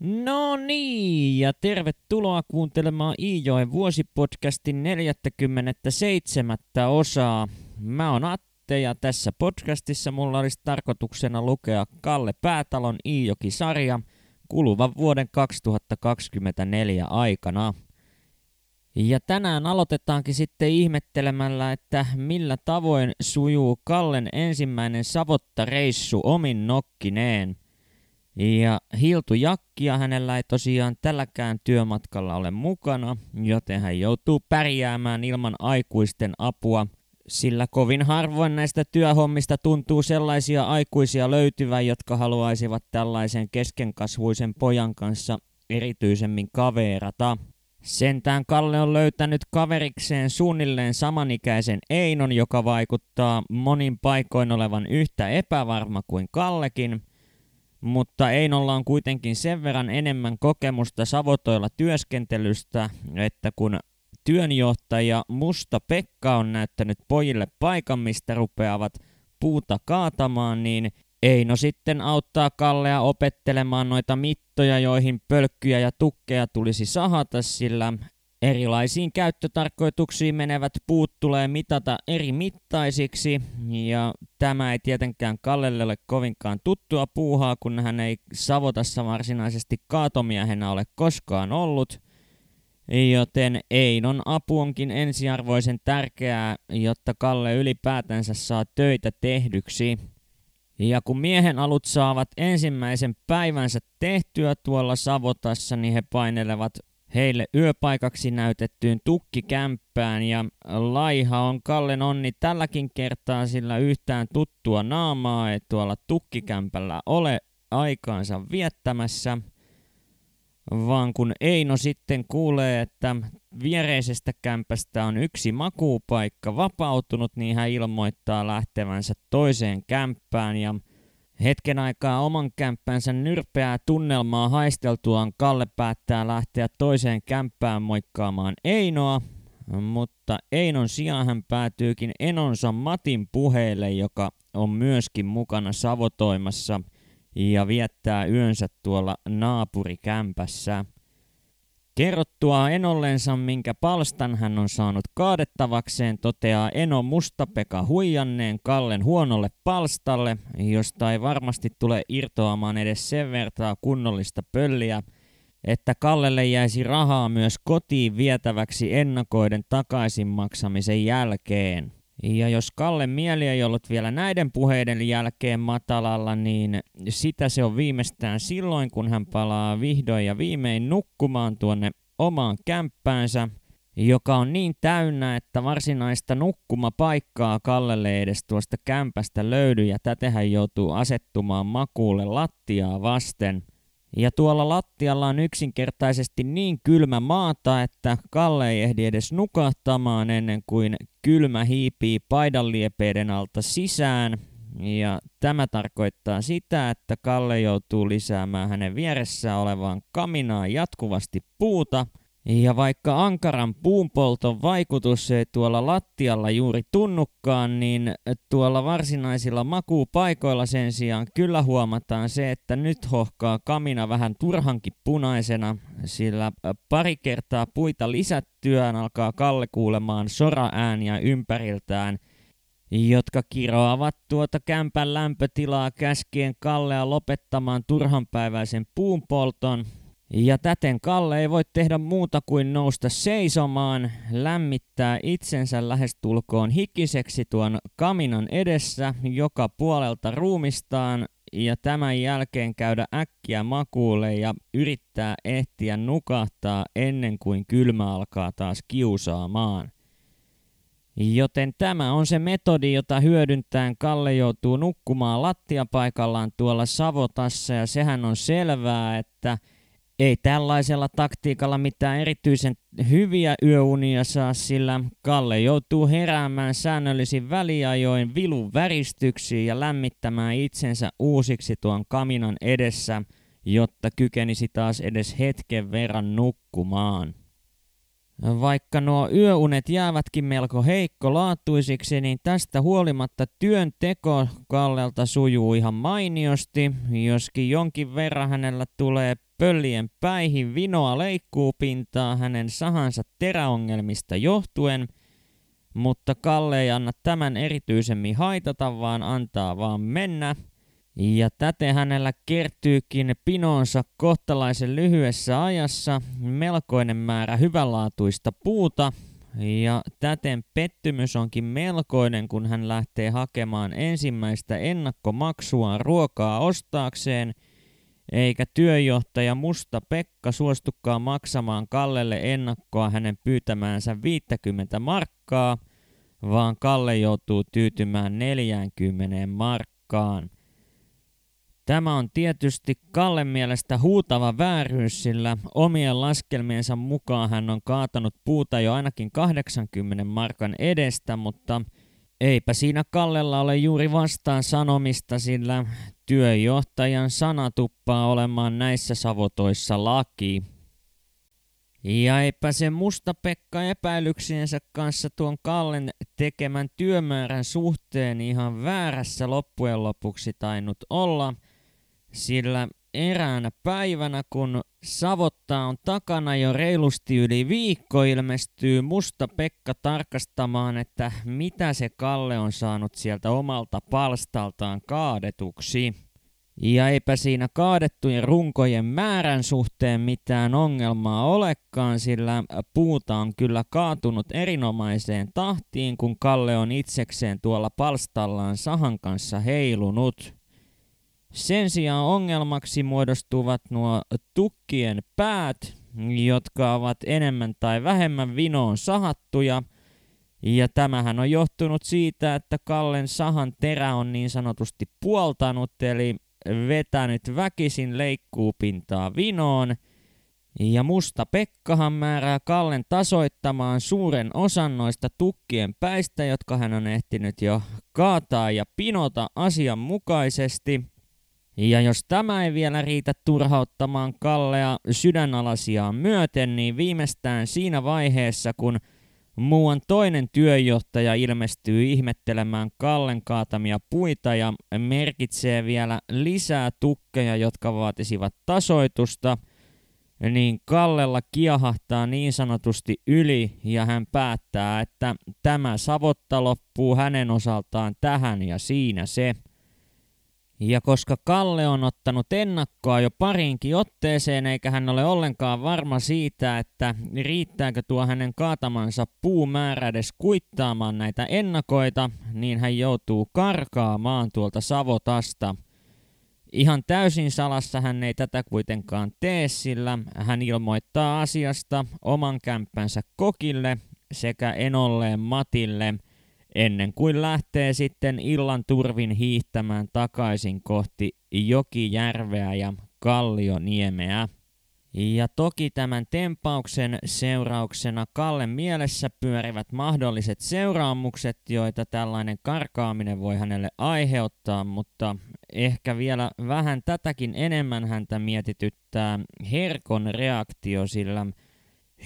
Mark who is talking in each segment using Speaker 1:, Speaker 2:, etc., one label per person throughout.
Speaker 1: No niin, ja tervetuloa kuuntelemaan Iijoen vuosipodcastin 47. osaa. Mä oon Atte ja tässä podcastissa mulla olisi tarkoituksena lukea Kalle Päätalon Iijoki-sarja kuluvan vuoden 2024 aikana. Ja tänään aloitetaankin sitten ihmettelemällä, että millä tavoin sujuu Kallen ensimmäinen Savotta-reissu omin nokkineen. Ja Hiltu Jakkia hänellä ei tosiaan tälläkään työmatkalla ole mukana, joten hän joutuu pärjäämään ilman aikuisten apua, sillä kovin harvoin näistä työhommista tuntuu sellaisia aikuisia löytyvän, jotka haluaisivat tällaisen keskenkasvuisen pojan kanssa erityisemmin kaverata. Sentään Kalle on löytänyt kaverikseen suunnilleen samanikäisen Einon, joka vaikuttaa monin paikoin olevan yhtä epävarma kuin Kallekin, mutta Einolla on kuitenkin sen verran enemmän kokemusta Savotoilla työskentelystä, että kun työnjohtaja Musta Pekka on näyttänyt pojille paikan, mistä rupeavat puuta kaatamaan, niin Eino sitten auttaa Kallea opettelemaan noita mittoja, joihin pölkkyjä ja tukkeja tulisi sahata, sillä erilaisiin käyttötarkoituksiin menevät puut tulee mitata eri mittaisiksi, ja tämä ei tietenkään Kallelle ole kovinkaan tuttua puuhaa, kun hän ei Savotassa varsinaisesti kaatomiehenä ole koskaan ollut, joten Einon apu onkin ensiarvoisen tärkeää, jotta Kalle ylipäätänsä saa töitä tehdyksi. Ja kun miehen alut saavat ensimmäisen päivänsä tehtyä tuolla Savotassa, niin he painelevat heille yöpaikaksi näytettyyn tukkikämppään. Ja laiha on Kallen onni tälläkin kertaa sillä yhtään tuttua naamaa ei tuolla tukkikämpällä ole aikaansa viettämässä, vaan kun Eino sitten kuulee, että viereisestä kämpästä on yksi makuupaikka vapautunut, niin hän ilmoittaa lähtevänsä toiseen kämppään. Ja Hetken aikaa oman kämppänsä nyrpeää tunnelmaa haisteltuaan Kalle päättää lähteä toiseen kämppään moikkaamaan Einoa, mutta Einon sijaan hän päätyykin Enonsa Matin puheelle, joka on myöskin mukana savotoimassa ja viettää yönsä tuolla naapurikämpässä. Kerrottua Enollensa, minkä palstan hän on saanut kaadettavakseen, toteaa Eno Mustapeka huijanneen Kallen huonolle palstalle, josta ei varmasti tule irtoamaan edes sen vertaa kunnollista pölliä, että Kallelle jäisi rahaa myös kotiin vietäväksi ennakoiden takaisin maksamisen jälkeen. Ja jos Kalle mieli ei ollut vielä näiden puheiden jälkeen matalalla, niin sitä se on viimeistään silloin, kun hän palaa vihdoin ja viimein nukkumaan tuonne omaan kämppäänsä, joka on niin täynnä, että varsinaista nukkumapaikkaa Kallelle edes tuosta kämpästä löydy ja täten hän joutuu asettumaan makuulle lattiaa vasten – ja tuolla lattialla on yksinkertaisesti niin kylmä maata, että Kalle ei ehdi edes nukahtamaan ennen kuin kylmä hiipii paidanliepeiden alta sisään. Ja tämä tarkoittaa sitä, että Kalle joutuu lisäämään hänen vieressä olevaan kaminaan jatkuvasti puuta – ja vaikka ankaran puunpolton vaikutus ei tuolla lattialla juuri tunnukaan, niin tuolla varsinaisilla makuupaikoilla sen sijaan kyllä huomataan se, että nyt hohkaa kamina vähän turhankin punaisena, sillä pari kertaa puita lisättyään alkaa Kalle kuulemaan sora-ääniä ympäriltään, jotka kiroavat tuota kämpän lämpötilaa käskien Kallea lopettamaan turhanpäiväisen puunpolton – ja täten Kalle ei voi tehdä muuta kuin nousta seisomaan, lämmittää itsensä lähestulkoon hikiseksi tuon kaminan edessä joka puolelta ruumistaan ja tämän jälkeen käydä äkkiä makuulle ja yrittää ehtiä nukahtaa ennen kuin kylmä alkaa taas kiusaamaan. Joten tämä on se metodi, jota hyödyntäen Kalle joutuu nukkumaan lattiapaikallaan tuolla Savotassa ja sehän on selvää, että – ei tällaisella taktiikalla mitään erityisen hyviä yöunia saa, sillä Kalle joutuu heräämään säännöllisin väliajoin vilun väristyksiin ja lämmittämään itsensä uusiksi tuon kaminan edessä, jotta kykenisi taas edes hetken verran nukkumaan. Vaikka nuo yöunet jäävätkin melko heikkolaatuisiksi, niin tästä huolimatta työnteko Kallelta sujuu ihan mainiosti, joskin jonkin verran hänellä tulee pöllien päihin vinoa leikkuupintaa hänen sahansa teräongelmista johtuen, mutta Kalle ei anna tämän erityisemmin haitata, vaan antaa vaan mennä – ja täten hänellä kertyykin pinonsa kohtalaisen lyhyessä ajassa melkoinen määrä hyvänlaatuista puuta, ja täten pettymys onkin melkoinen, kun hän lähtee hakemaan ensimmäistä ennakkomaksua ruokaa ostaakseen, eikä työjohtaja Musta Pekka suostukaan maksamaan Kallelle ennakkoa hänen pyytämäänsä 50 markkaa, vaan Kalle joutuu tyytymään 40 markkaan. Tämä on tietysti Kallen mielestä huutava vääryys, sillä omien laskelmiensa mukaan hän on kaatanut puuta jo ainakin 80 markan edestä, mutta eipä siinä Kallella ole juuri vastaan sanomista, sillä työjohtajan sana tuppaa olemaan näissä savotoissa laki. Ja eipä se musta Pekka epäilyksiensä kanssa tuon Kallen tekemän työmäärän suhteen ihan väärässä loppujen lopuksi tainnut olla – sillä eräänä päivänä, kun Savotta on takana jo reilusti yli viikko, ilmestyy Musta Pekka tarkastamaan, että mitä se Kalle on saanut sieltä omalta palstaltaan kaadetuksi. Ja eipä siinä kaadettujen runkojen määrän suhteen mitään ongelmaa olekaan, sillä puuta on kyllä kaatunut erinomaiseen tahtiin, kun Kalle on itsekseen tuolla palstallaan sahan kanssa heilunut. Sen sijaan ongelmaksi muodostuvat nuo tukkien päät, jotka ovat enemmän tai vähemmän vinoon sahattuja. Ja tämähän on johtunut siitä, että Kallen sahan terä on niin sanotusti puoltanut, eli vetänyt väkisin leikkuupintaa vinoon. Ja musta Pekkahan määrää Kallen tasoittamaan suuren osan noista tukkien päistä, jotka hän on ehtinyt jo kaataa ja pinota asianmukaisesti – ja jos tämä ei vielä riitä turhauttamaan Kallea sydänalasiaan myöten, niin viimeistään siinä vaiheessa, kun muuan toinen työjohtaja ilmestyy ihmettelemään Kallen kaatamia puita ja merkitsee vielä lisää tukkeja, jotka vaatisivat tasoitusta, niin Kallella kiahahtaa niin sanotusti yli ja hän päättää, että tämä savotta loppuu hänen osaltaan tähän ja siinä se – ja koska Kalle on ottanut ennakkoa jo pariinkin otteeseen, eikä hän ole ollenkaan varma siitä, että riittääkö tuo hänen kaatamansa puumäärä edes kuittaamaan näitä ennakoita, niin hän joutuu karkaamaan tuolta Savotasta. Ihan täysin salassa hän ei tätä kuitenkaan tee, sillä hän ilmoittaa asiasta oman kämppänsä kokille sekä enolleen Matille – ennen kuin lähtee sitten illan turvin hiihtämään takaisin kohti Jokijärveä ja Kallioniemeä. Ja toki tämän tempauksen seurauksena Kallen mielessä pyörivät mahdolliset seuraamukset, joita tällainen karkaaminen voi hänelle aiheuttaa, mutta ehkä vielä vähän tätäkin enemmän häntä mietityttää Herkon reaktio, sillä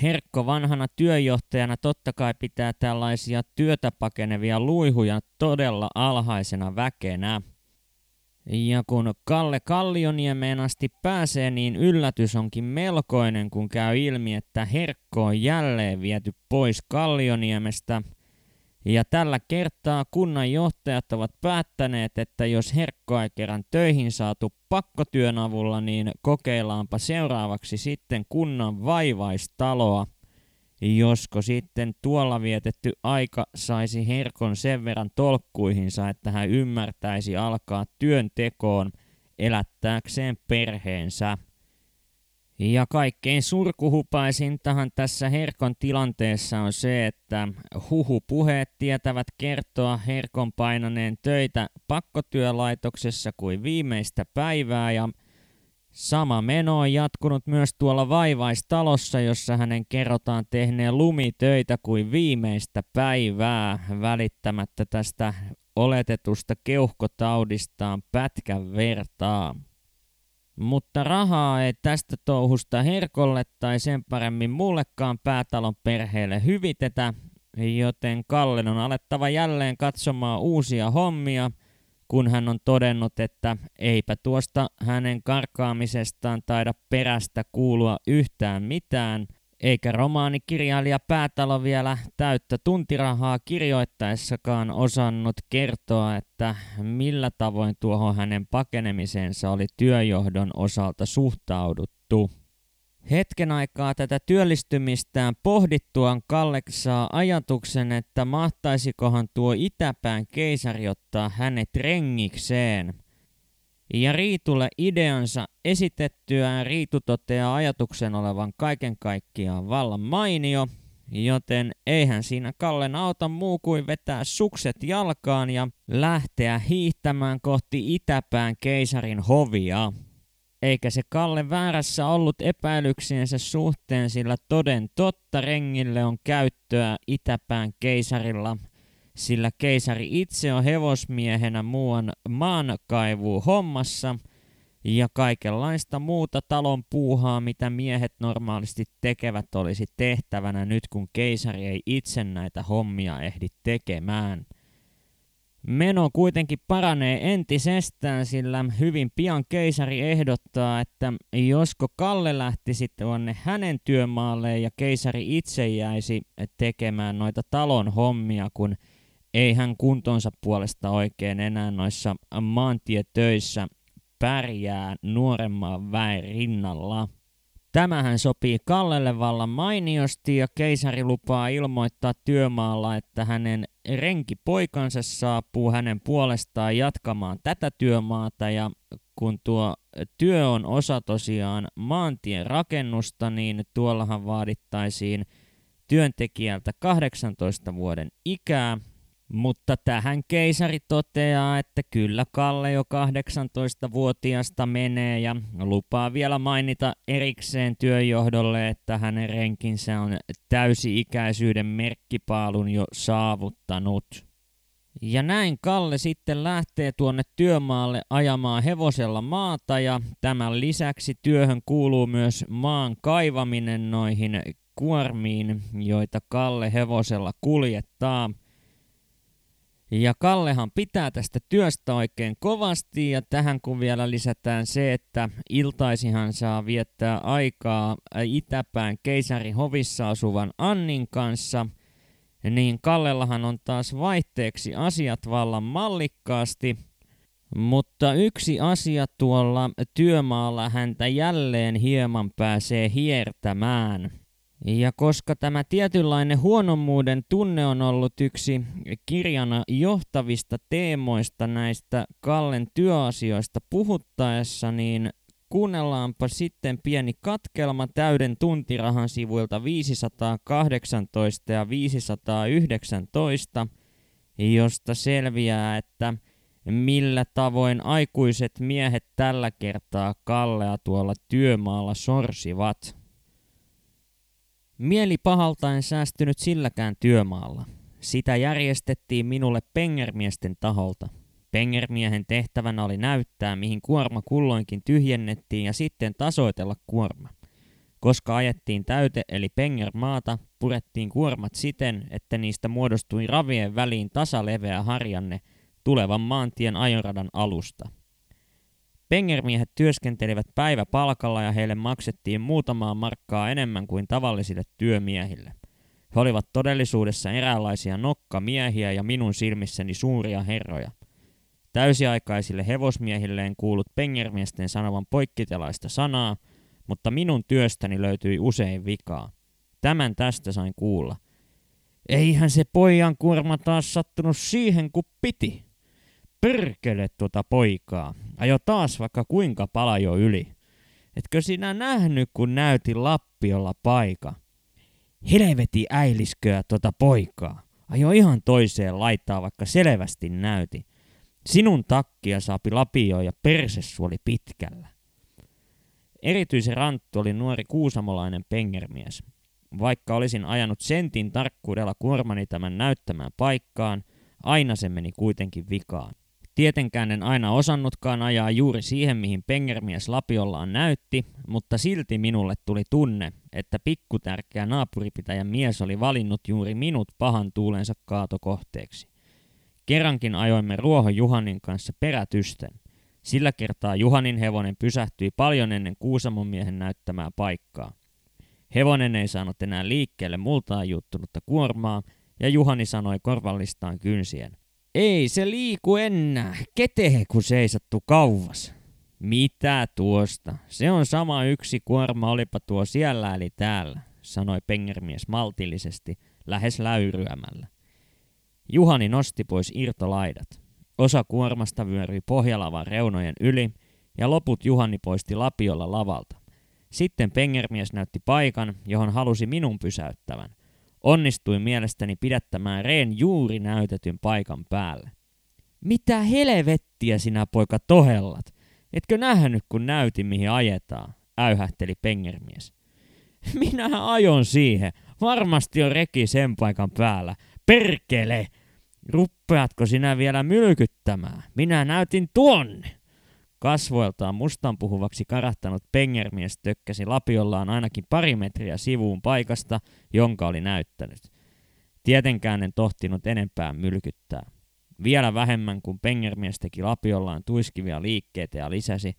Speaker 1: Herkko vanhana työjohtajana totta kai pitää tällaisia työtä pakenevia luihuja todella alhaisena väkenä. Ja kun Kalle Kallioniemeen asti pääsee, niin yllätys onkin melkoinen, kun käy ilmi, että Herkko on jälleen viety pois Kallioniemestä – ja tällä kertaa kunnan johtajat ovat päättäneet, että jos Herkkoa ei kerran töihin saatu pakkotyön avulla, niin kokeillaanpa seuraavaksi sitten kunnan vaivaistaloa. Josko sitten tuolla vietetty aika saisi Herkon sen verran tolkkuihinsa, että hän ymmärtäisi alkaa työntekoon elättääkseen perheensä. Ja kaikkein surkuhupaisintahan tässä Herkon tilanteessa on se, että huhupuheet tietävät kertoa Herkon painaneen töitä pakkotyölaitoksessa kuin viimeistä päivää ja sama meno on jatkunut myös tuolla vaivaistalossa, jossa hänen kerrotaan tehneen lumitöitä kuin viimeistä päivää välittämättä tästä oletetusta keuhkotaudistaan pätkän vertaa. Mutta rahaa ei tästä touhusta Herkolle tai sen paremmin muullekaan päätalon perheelle hyvitetä, joten Kallen on alettava jälleen katsomaan uusia hommia, kun hän on todennut, että eipä tuosta hänen karkaamisestaan taida perästä kuulua yhtään mitään, eikä romaanikirjailija Päätalo vielä täyttä tuntirahaa kirjoittaessakaan osannut kertoa, että millä tavoin tuohon hänen pakenemiseensa oli työjohdon osalta suhtauduttu. Hetken aikaa tätä työllistymistään pohdittuaan Kalle saa ajatuksen, että mahtaisikohan tuo itäpään keisari ottaa hänet rengikseen – ja Riitulle ideansa esitettyään Riitu toteaa ajatuksen olevan kaiken kaikkiaan vallan mainio, joten eihän siinä Kallen auta muu kuin vetää sukset jalkaan ja lähteä hiihtämään kohti itäpään keisarin hovia. Eikä se Kalle väärässä ollut epäilyksiensä suhteen, sillä toden totta rengille on käyttöä itäpään keisarilla – sillä keisari itse on hevosmiehenä muuan maankaivu hommassa ja kaikenlaista muuta talon puuhaa, mitä miehet normaalisti tekevät, olisi tehtävänä nyt, kun keisari ei itse näitä hommia ehdi tekemään. Meno kuitenkin paranee entisestään, sillä hyvin pian keisari ehdottaa, että josko Kalle lähtisi tuonne hänen työmaalleen ja keisari itse jäisi tekemään noita talon hommia, kun ei hän kuntonsa puolesta oikein enää noissa maantietöissä pärjää nuoremman väen rinnalla. Tämähän sopii Kallelle vallan mainiosti ja keisari lupaa ilmoittaa työmaalla, että hänen renkipoikansa saapuu hänen puolestaan jatkamaan tätä työmaata ja kun tuo työ on osa tosiaan maantien rakennusta, niin tuollahan vaadittaisiin työntekijältä 18 vuoden ikää mutta tähän keisari toteaa, että kyllä Kalle jo 18-vuotiaasta menee ja lupaa vielä mainita erikseen työjohdolle, että hänen renkinsä on täysi-ikäisyyden merkkipaalun jo saavuttanut. Ja näin Kalle sitten lähtee tuonne työmaalle ajamaan hevosella maata ja tämän lisäksi työhön kuuluu myös maan kaivaminen noihin kuormiin, joita Kalle hevosella kuljettaa – ja Kallehan pitää tästä työstä oikein kovasti ja tähän kun vielä lisätään se, että iltaisihan saa viettää aikaa itäpään keisarin hovissa asuvan Annin kanssa, niin Kallellahan on taas vaihteeksi asiat vallan mallikkaasti, mutta yksi asia tuolla työmaalla häntä jälleen hieman pääsee hiertämään – ja koska tämä tietynlainen huonommuuden tunne on ollut yksi kirjana johtavista teemoista näistä Kallen työasioista puhuttaessa, niin kuunnellaanpa sitten pieni katkelma täyden tuntirahan sivuilta 518 ja 519, josta selviää, että millä tavoin aikuiset miehet tällä kertaa Kallea tuolla työmaalla sorsivat. Mieli pahalta en säästynyt silläkään työmaalla. Sitä järjestettiin minulle pengermiesten taholta. Pengermiehen tehtävänä oli näyttää, mihin kuorma kulloinkin tyhjennettiin ja sitten tasoitella kuorma. Koska ajettiin täyte eli pengermaata, purettiin kuormat siten, että niistä muodostui ravien väliin tasaleveä harjanne tulevan maantien ajoradan alusta – Pengermiehet työskentelivät päiväpalkalla ja heille maksettiin muutamaa markkaa enemmän kuin tavallisille työmiehille. He olivat todellisuudessa eräänlaisia nokkamiehiä ja minun silmissäni suuria herroja. Täysiaikaisille hevosmiehille en kuullut pengermiesten sanovan poikkitelaista sanaa, mutta minun työstäni löytyi usein vikaa. Tämän tästä sain kuulla. Eihän se pojan kuorma taas sattunut siihen kuin piti. Perkele tuota poikaa. Ajo taas vaikka kuinka palajo yli. Etkö sinä nähnyt, kun näytti Lappiolla paika? Helveti äilisköä tuota poikaa. Ajo ihan toiseen laittaa, vaikka selvästi näyti. Sinun takkia saapi lapio ja persessuoli pitkällä. Erityisen ranttu oli nuori kuusamolainen pengermies. Vaikka olisin ajanut sentin tarkkuudella kuormani tämän näyttämään paikkaan, aina se meni kuitenkin vikaan. Tietenkään en aina osannutkaan ajaa juuri siihen, mihin pengermies Lapiollaan näytti, mutta silti minulle tuli tunne, että pikkutärkeä naapuripitäjän mies oli valinnut juuri minut pahan tuulensa kaatokohteeksi. Kerrankin ajoimme Ruohon Juhanin kanssa perätysten. Sillä kertaa Juhanin hevonen pysähtyi paljon ennen Kuusamon miehen näyttämää paikkaa. Hevonen ei saanut enää liikkeelle multaan juttunutta kuormaa, ja Juhani sanoi korvallistaan kynsien. Ei se liiku enää, ketehe kun seisattu kauvas. Mitä tuosta? Se on sama yksi kuorma, olipa tuo siellä eli täällä, sanoi pengermies maltillisesti, lähes läyryämällä. Juhani nosti pois irtolaidat. Osa kuormasta vyöryi pohjalavan reunojen yli, ja loput Juhani poisti lapiolla lavalta. Sitten pengermies näytti paikan, johon halusi minun pysäyttävän. Onnistuin mielestäni pidättämään Reen juuri näytetyn paikan päälle. Mitä helvettiä sinä poika tohellat? Etkö nähnyt, kun näytin, mihin ajetaan? äyhähteli pengermies. Minä ajon siihen. Varmasti on reki sen paikan päällä. Perkele! Ruppeatko sinä vielä mylkyttämään? Minä näytin tuonne! Kasvoiltaan mustan puhuvaksi karahtanut pengermies tökkäsi lapiollaan ainakin pari metriä sivuun paikasta, jonka oli näyttänyt. Tietenkään en tohtinut enempää mylkyttää. Vielä vähemmän kuin pengermies teki lapiollaan tuiskivia liikkeitä ja lisäsi,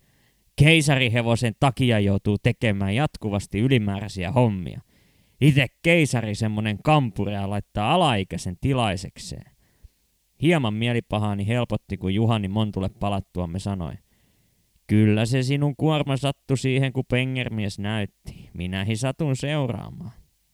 Speaker 1: keisarihevosen takia joutuu tekemään jatkuvasti ylimääräisiä hommia. Itse keisari semmonen kampurea laittaa alaikäisen tilaisekseen. Hieman mielipahaani helpotti, kun Juhani Montulle palattuamme sanoi. Kyllä se sinun kuorma sattui siihen, kun pengermies näytti. Minähin satun seuraamaan.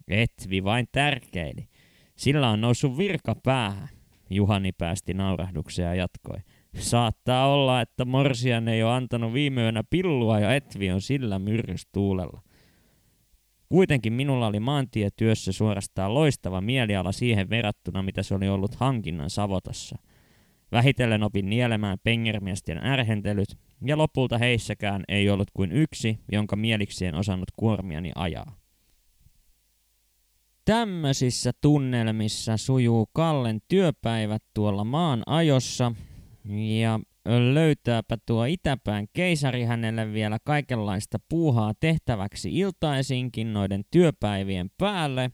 Speaker 1: Etvi vain tärkeili. Sillä on noussut virka päähän. Juhani päästi naurahdukseen ja jatkoi. Saattaa olla, että Morsian ei ole antanut viime yönä pillua ja Etvi on sillä myrrystuulella. Kuitenkin minulla oli maantietyössä suorastaan loistava mieliala siihen verrattuna, mitä se oli ollut hankinnan Savotassa. Vähitellen opin nielemään pengermiesten ärhentelyt, ja lopulta heissäkään ei ollut kuin yksi, jonka mielikseen osannut kuormiani ajaa. Tämmöisissä tunnelmissa sujuu Kallen työpäivät tuolla maan ajossa, ja löytääpä tuo itäpään keisari hänelle vielä kaikenlaista puuhaa tehtäväksi iltaisinkin noiden työpäivien päälle,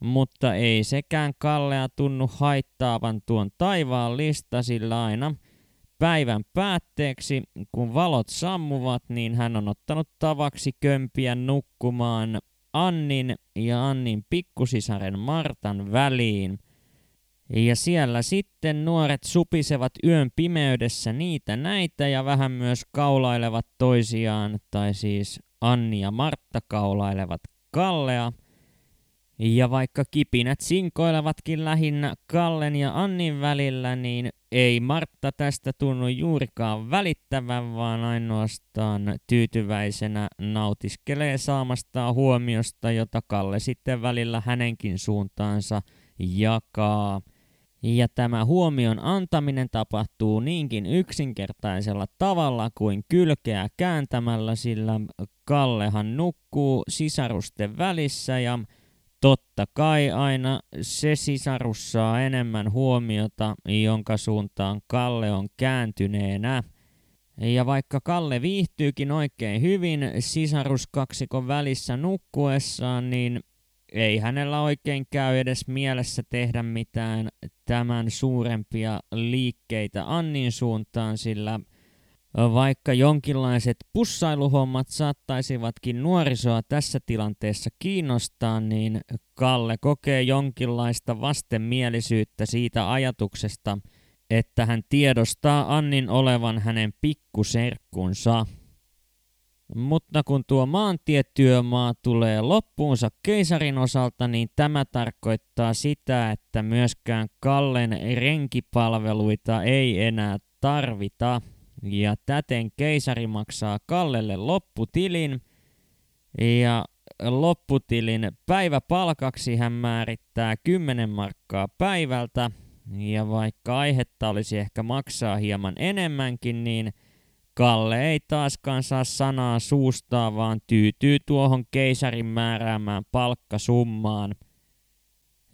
Speaker 1: mutta ei sekään Kallea tunnu haittaavan tuon taivaan lista, sillä aina päivän päätteeksi, kun valot sammuvat, niin hän on ottanut tavaksi kömpiä nukkumaan Annin ja Annin pikkusisaren Martan väliin – ja siellä sitten nuoret supisevat yön pimeydessä niitä näitä ja vähän myös kaulailevat toisiaan, tai siis Anni ja Martta kaulailevat Kallea. Ja vaikka kipinät sinkoilevatkin lähinnä Kallen ja Annin välillä, niin ei Martta tästä tunnu juurikaan välittävän, vaan ainoastaan tyytyväisenä nautiskelee saamastaan huomiosta, jota Kalle sitten välillä hänenkin suuntaansa jakaa. Ja tämä huomion antaminen tapahtuu niinkin yksinkertaisella tavalla kuin kylkeä kääntämällä, sillä Kallehan nukkuu sisarusten välissä ja totta kai aina se sisarus saa enemmän huomiota, jonka suuntaan Kalle on kääntyneenä. Ja vaikka Kalle viihtyykin oikein hyvin sisaruskaksikon välissä nukkuessaan, niin ei hänellä oikein käy edes mielessä tehdä mitään tämän suurempia liikkeitä Annin suuntaan, sillä vaikka jonkinlaiset pussailuhommat saattaisivatkin nuorisoa tässä tilanteessa kiinnostaa, niin Kalle kokee jonkinlaista vastenmielisyyttä siitä ajatuksesta, että hän tiedostaa Annin olevan hänen pikkuserkkunsa. Mutta kun tuo maantietyömaa tulee loppuunsa keisarin osalta, niin tämä tarkoittaa sitä, että myöskään Kallen renkipalveluita ei enää tarvita. Ja täten keisari maksaa Kallelle lopputilin. Ja lopputilin päiväpalkaksi hän määrittää 10 markkaa päivältä. Ja vaikka aihetta olisi ehkä maksaa hieman enemmänkin, niin – Kalle ei taaskaan saa sanaa suustaa, vaan tyytyy tuohon keisarin määräämään palkkasummaan.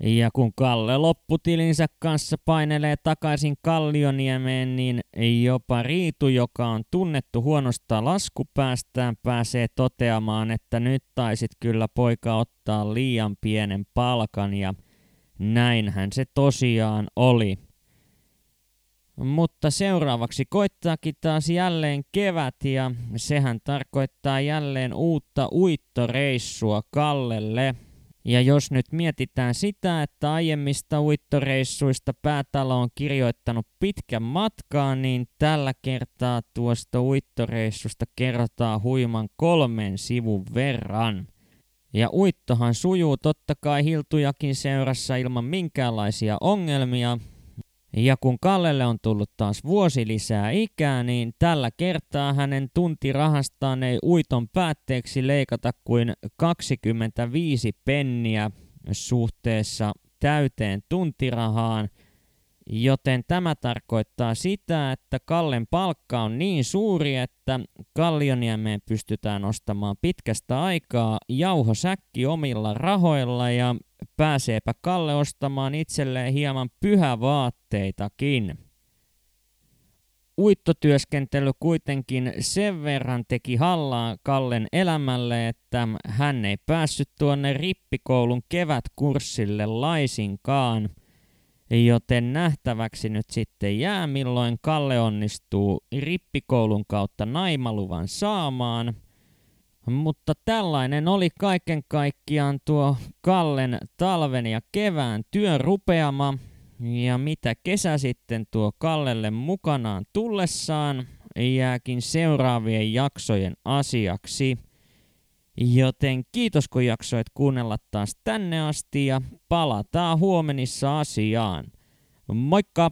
Speaker 1: Ja kun Kalle lopputilinsä kanssa painelee takaisin Kallioniemeen, niin jopa Riitu, joka on tunnettu huonosta laskupäästään, pääsee toteamaan, että nyt taisit kyllä poika ottaa liian pienen palkan ja näinhän se tosiaan oli. Mutta seuraavaksi koittaakin taas jälleen kevät ja sehän tarkoittaa jälleen uutta uittoreissua Kallelle. Ja jos nyt mietitään sitä, että aiemmista uittoreissuista päätalo on kirjoittanut pitkän matkaan, niin tällä kertaa tuosta uittoreissusta kerrotaan huiman kolmen sivun verran. Ja uittohan sujuu totta kai Hiltujakin seurassa ilman minkäänlaisia ongelmia, ja kun Kallelle on tullut taas vuosi lisää ikää, niin tällä kertaa hänen tuntirahastaan ei uiton päätteeksi leikata kuin 25 penniä suhteessa täyteen tuntirahaan – Joten tämä tarkoittaa sitä, että Kallen palkka on niin suuri, että Kallioniemeen pystytään ostamaan pitkästä aikaa jauhosäkki omilla rahoilla ja pääseepä Kalle ostamaan itselleen hieman pyhävaatteitakin. Uittotyöskentely kuitenkin sen verran teki hallaa Kallen elämälle, että hän ei päässyt tuonne rippikoulun kevätkurssille laisinkaan – Joten nähtäväksi nyt sitten jää, milloin Kalle onnistuu rippikoulun kautta naimaluvan saamaan. Mutta tällainen oli kaiken kaikkiaan tuo Kallen talven ja kevään työn rupeama. Ja mitä kesä sitten tuo Kallelle mukanaan tullessaan, jääkin seuraavien jaksojen asiaksi. Joten kiitos kun jaksoit kuunnella taas tänne asti ja palataan huomenissa asiaan. Moikka!